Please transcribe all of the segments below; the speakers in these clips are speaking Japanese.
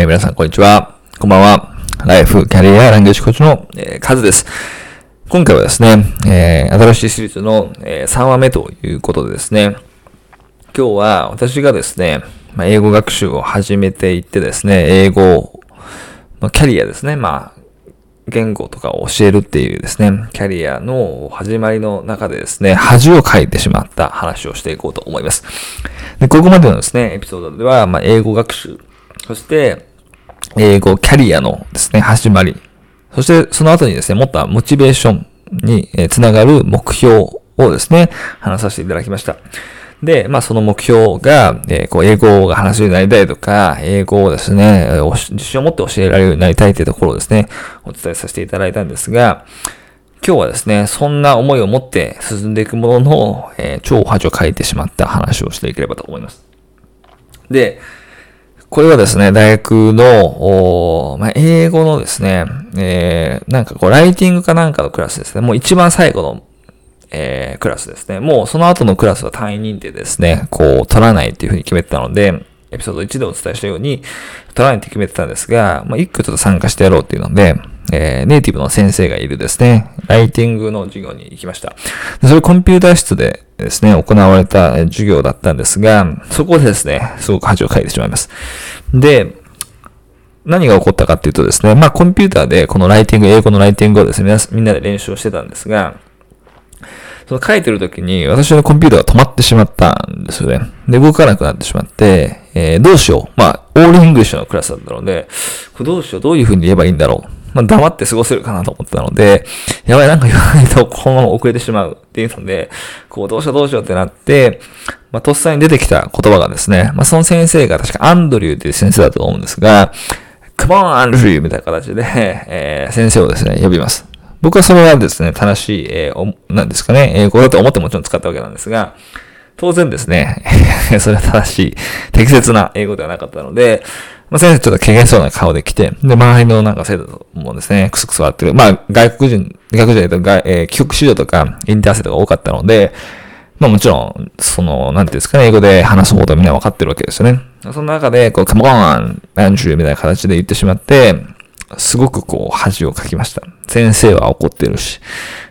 えー、皆さん、こんにちは。こんばんは。ライフ、キャリア、ランゲージコーチの、えー、カズです。今回はですね、えー、新しいシリーズの、えー、3話目ということでですね、今日は私がですね、まあ、英語学習を始めていってですね、英語、まあ、キャリアですね、まあ、言語とかを教えるっていうですね、キャリアの始まりの中でですね、恥をかいてしまった話をしていこうと思います。で、ここまでのですね、エピソードでは、まあ、英語学習、そして、英語キャリアのですね、始まり。そしてその後にですね、もっとモチベーションにつながる目標をですね、話させていただきました。で、まあその目標が、えー、こう英語が話せるようになりたいとか、英語をですね、自信を持って教えられるようになりたいというところをですね、お伝えさせていただいたんですが、今日はですね、そんな思いを持って進んでいくものの、えー、超恥を書いてしまった話をしていければと思います。で、これはですね、大学の、まあ、英語のですね、えー、なんかこう、ライティングかなんかのクラスですね。もう一番最後の、えー、クラスですね。もうその後のクラスは単位認定ですね、こう、取らないっていうふうに決めてたので、エピソード1でお伝えしたように、取らないって決めてたんですが、まあ、一個ちょっと参加してやろうっていうので、えー、ネイティブの先生がいるですね、ライティングの授業に行きました。それコンピューター室でですね、行われた授業だったんですが、そこでですね、すごく恥をかいてしまいます。で、何が起こったかっていうとですね、まあコンピューターでこのライティング、英語のライティングをですね、みんなで練習をしてたんですが、その書いてる時に私のコンピューターが止まってしまったんですよね。で、動かなくなってしまって、えー、どうしよう。まあ、オールイングリッシュのクラスだったので、これどうしよう、どういう風に言えばいいんだろう。まあ、黙って過ごせるかなと思ってたので、やばい、なんか言わないとこのまま遅れてしまうっていうので、こう、どうしようどうしようってなって、まあ、とっさに出てきた言葉がですね、まあ、その先生が確かアンドリューっていう先生だと思うんですが、Come on, アンドリューみたいな形で、えー、先生をですね、呼びます。僕はそれはですね、正しい、えー、なんですかね、英語だと思ってもちろん使ったわけなんですが、当然ですね、それは正しい、適切な英語ではなかったので、まあ、先生ちょっと怪げそうな顔で来て、で、周りのなんか生徒もですね、クスクス笑ってる。まあ、外国人、外国人とか、えー、帰国子女とか、インターセットが多かったので、まあもちろん、その、なんていうんですかね、英語で話すことはみんな分かってるわけですよね。その中で、こう、come on, Andrew みたいな形で言ってしまって、すごくこう、恥をかきました。先生は怒ってるし、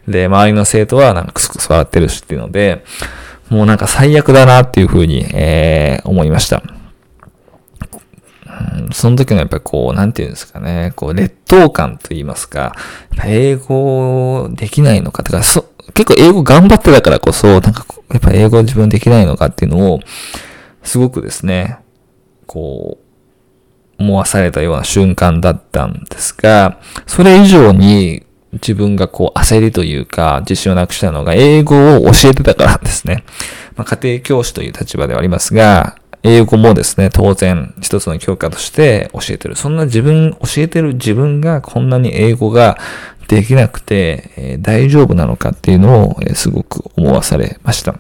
で、周りの生徒はなんかクスクス笑ってるしっていうので、もうなんか最悪だなっていうふうに、えー、思いました。その時のやっぱりこう、なんていうんですかね、こう、劣等感と言いますか、英語できないのか、とか、そ、結構英語頑張ってたからこそ、なんか、やっぱ英語自分できないのかっていうのを、すごくですね、こう、思わされたような瞬間だったんですが、それ以上に自分がこう焦りというか自信をなくしたのが英語を教えてたからですね。まあ、家庭教師という立場ではありますが、英語もですね、当然一つの教科として教えてる。そんな自分、教えてる自分がこんなに英語ができなくて、えー、大丈夫なのかっていうのを、えー、すごく思わされました。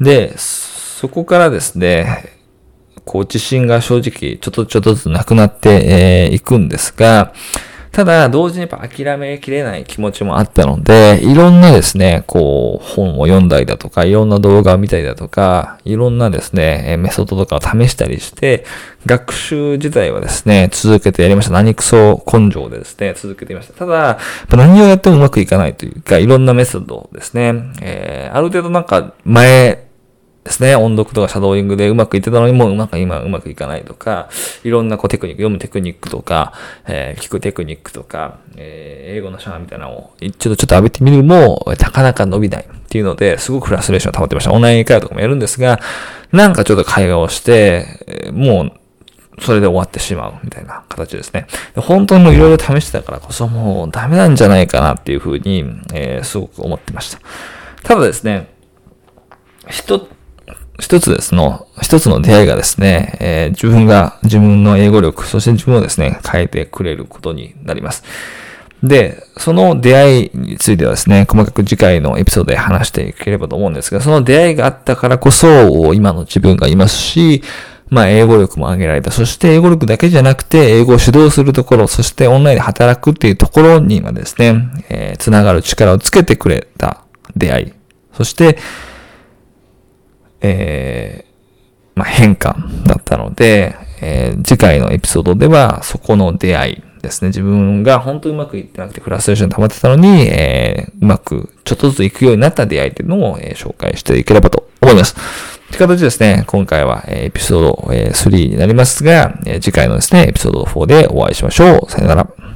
で、そこからですね、こう自信が正直ちょっとちょっとずつなくなってい、えー、くんですが、ただ、同時にやっぱ諦めきれない気持ちもあったので、いろんなですね、こう、本を読んだりだとか、いろんな動画を見たりだとか、いろんなですね、メソッドとかを試したりして、学習自体はですね、続けてやりました。何クソ根性でですね、続けていました。ただ、何をやってもうまくいかないというか、いろんなメソッドですね、えー、ある程度なんか前、ですね。音読とかシャドーイングでうまくいってたのにもうなんか今うまくいかないとか、いろんなこうテクニック、読むテクニックとか、えー、聞くテクニックとか、えー、英語のシャワーみたいなのを一度ちょっと浴びてみるも、なかなか伸びないっていうので、すごくフラストレーション溜まってました。オンライン会話とかもやるんですが、なんかちょっと会話をして、もう、それで終わってしまうみたいな形ですね。本当にもういろいろ試してたからこそもうダメなんじゃないかなっていうふうに、えー、すごく思ってました。ただですね、人一つですの、一つの出会いがですね、えー、自分が、自分の英語力、そして自分をですね、変えてくれることになります。で、その出会いについてはですね、細かく次回のエピソードで話していければと思うんですが、その出会いがあったからこそ、今の自分がいますし、まあ、英語力も上げられた。そして、英語力だけじゃなくて、英語を指導するところ、そしてオンラインで働くっていうところにはですね、えー、つながる力をつけてくれた出会い。そして、えー、まあ、変化だったので、えー、次回のエピソードでは、そこの出会いですね。自分が本当うまくいってなくてフラストレーション溜まってたのに、えー、うまくちょっとずついくようになった出会いっていうのを、えー、紹介していければと思います。という形ですね、今回はえエピソードえ3になりますが、え次回のですね、エピソード4でお会いしましょう。さよなら。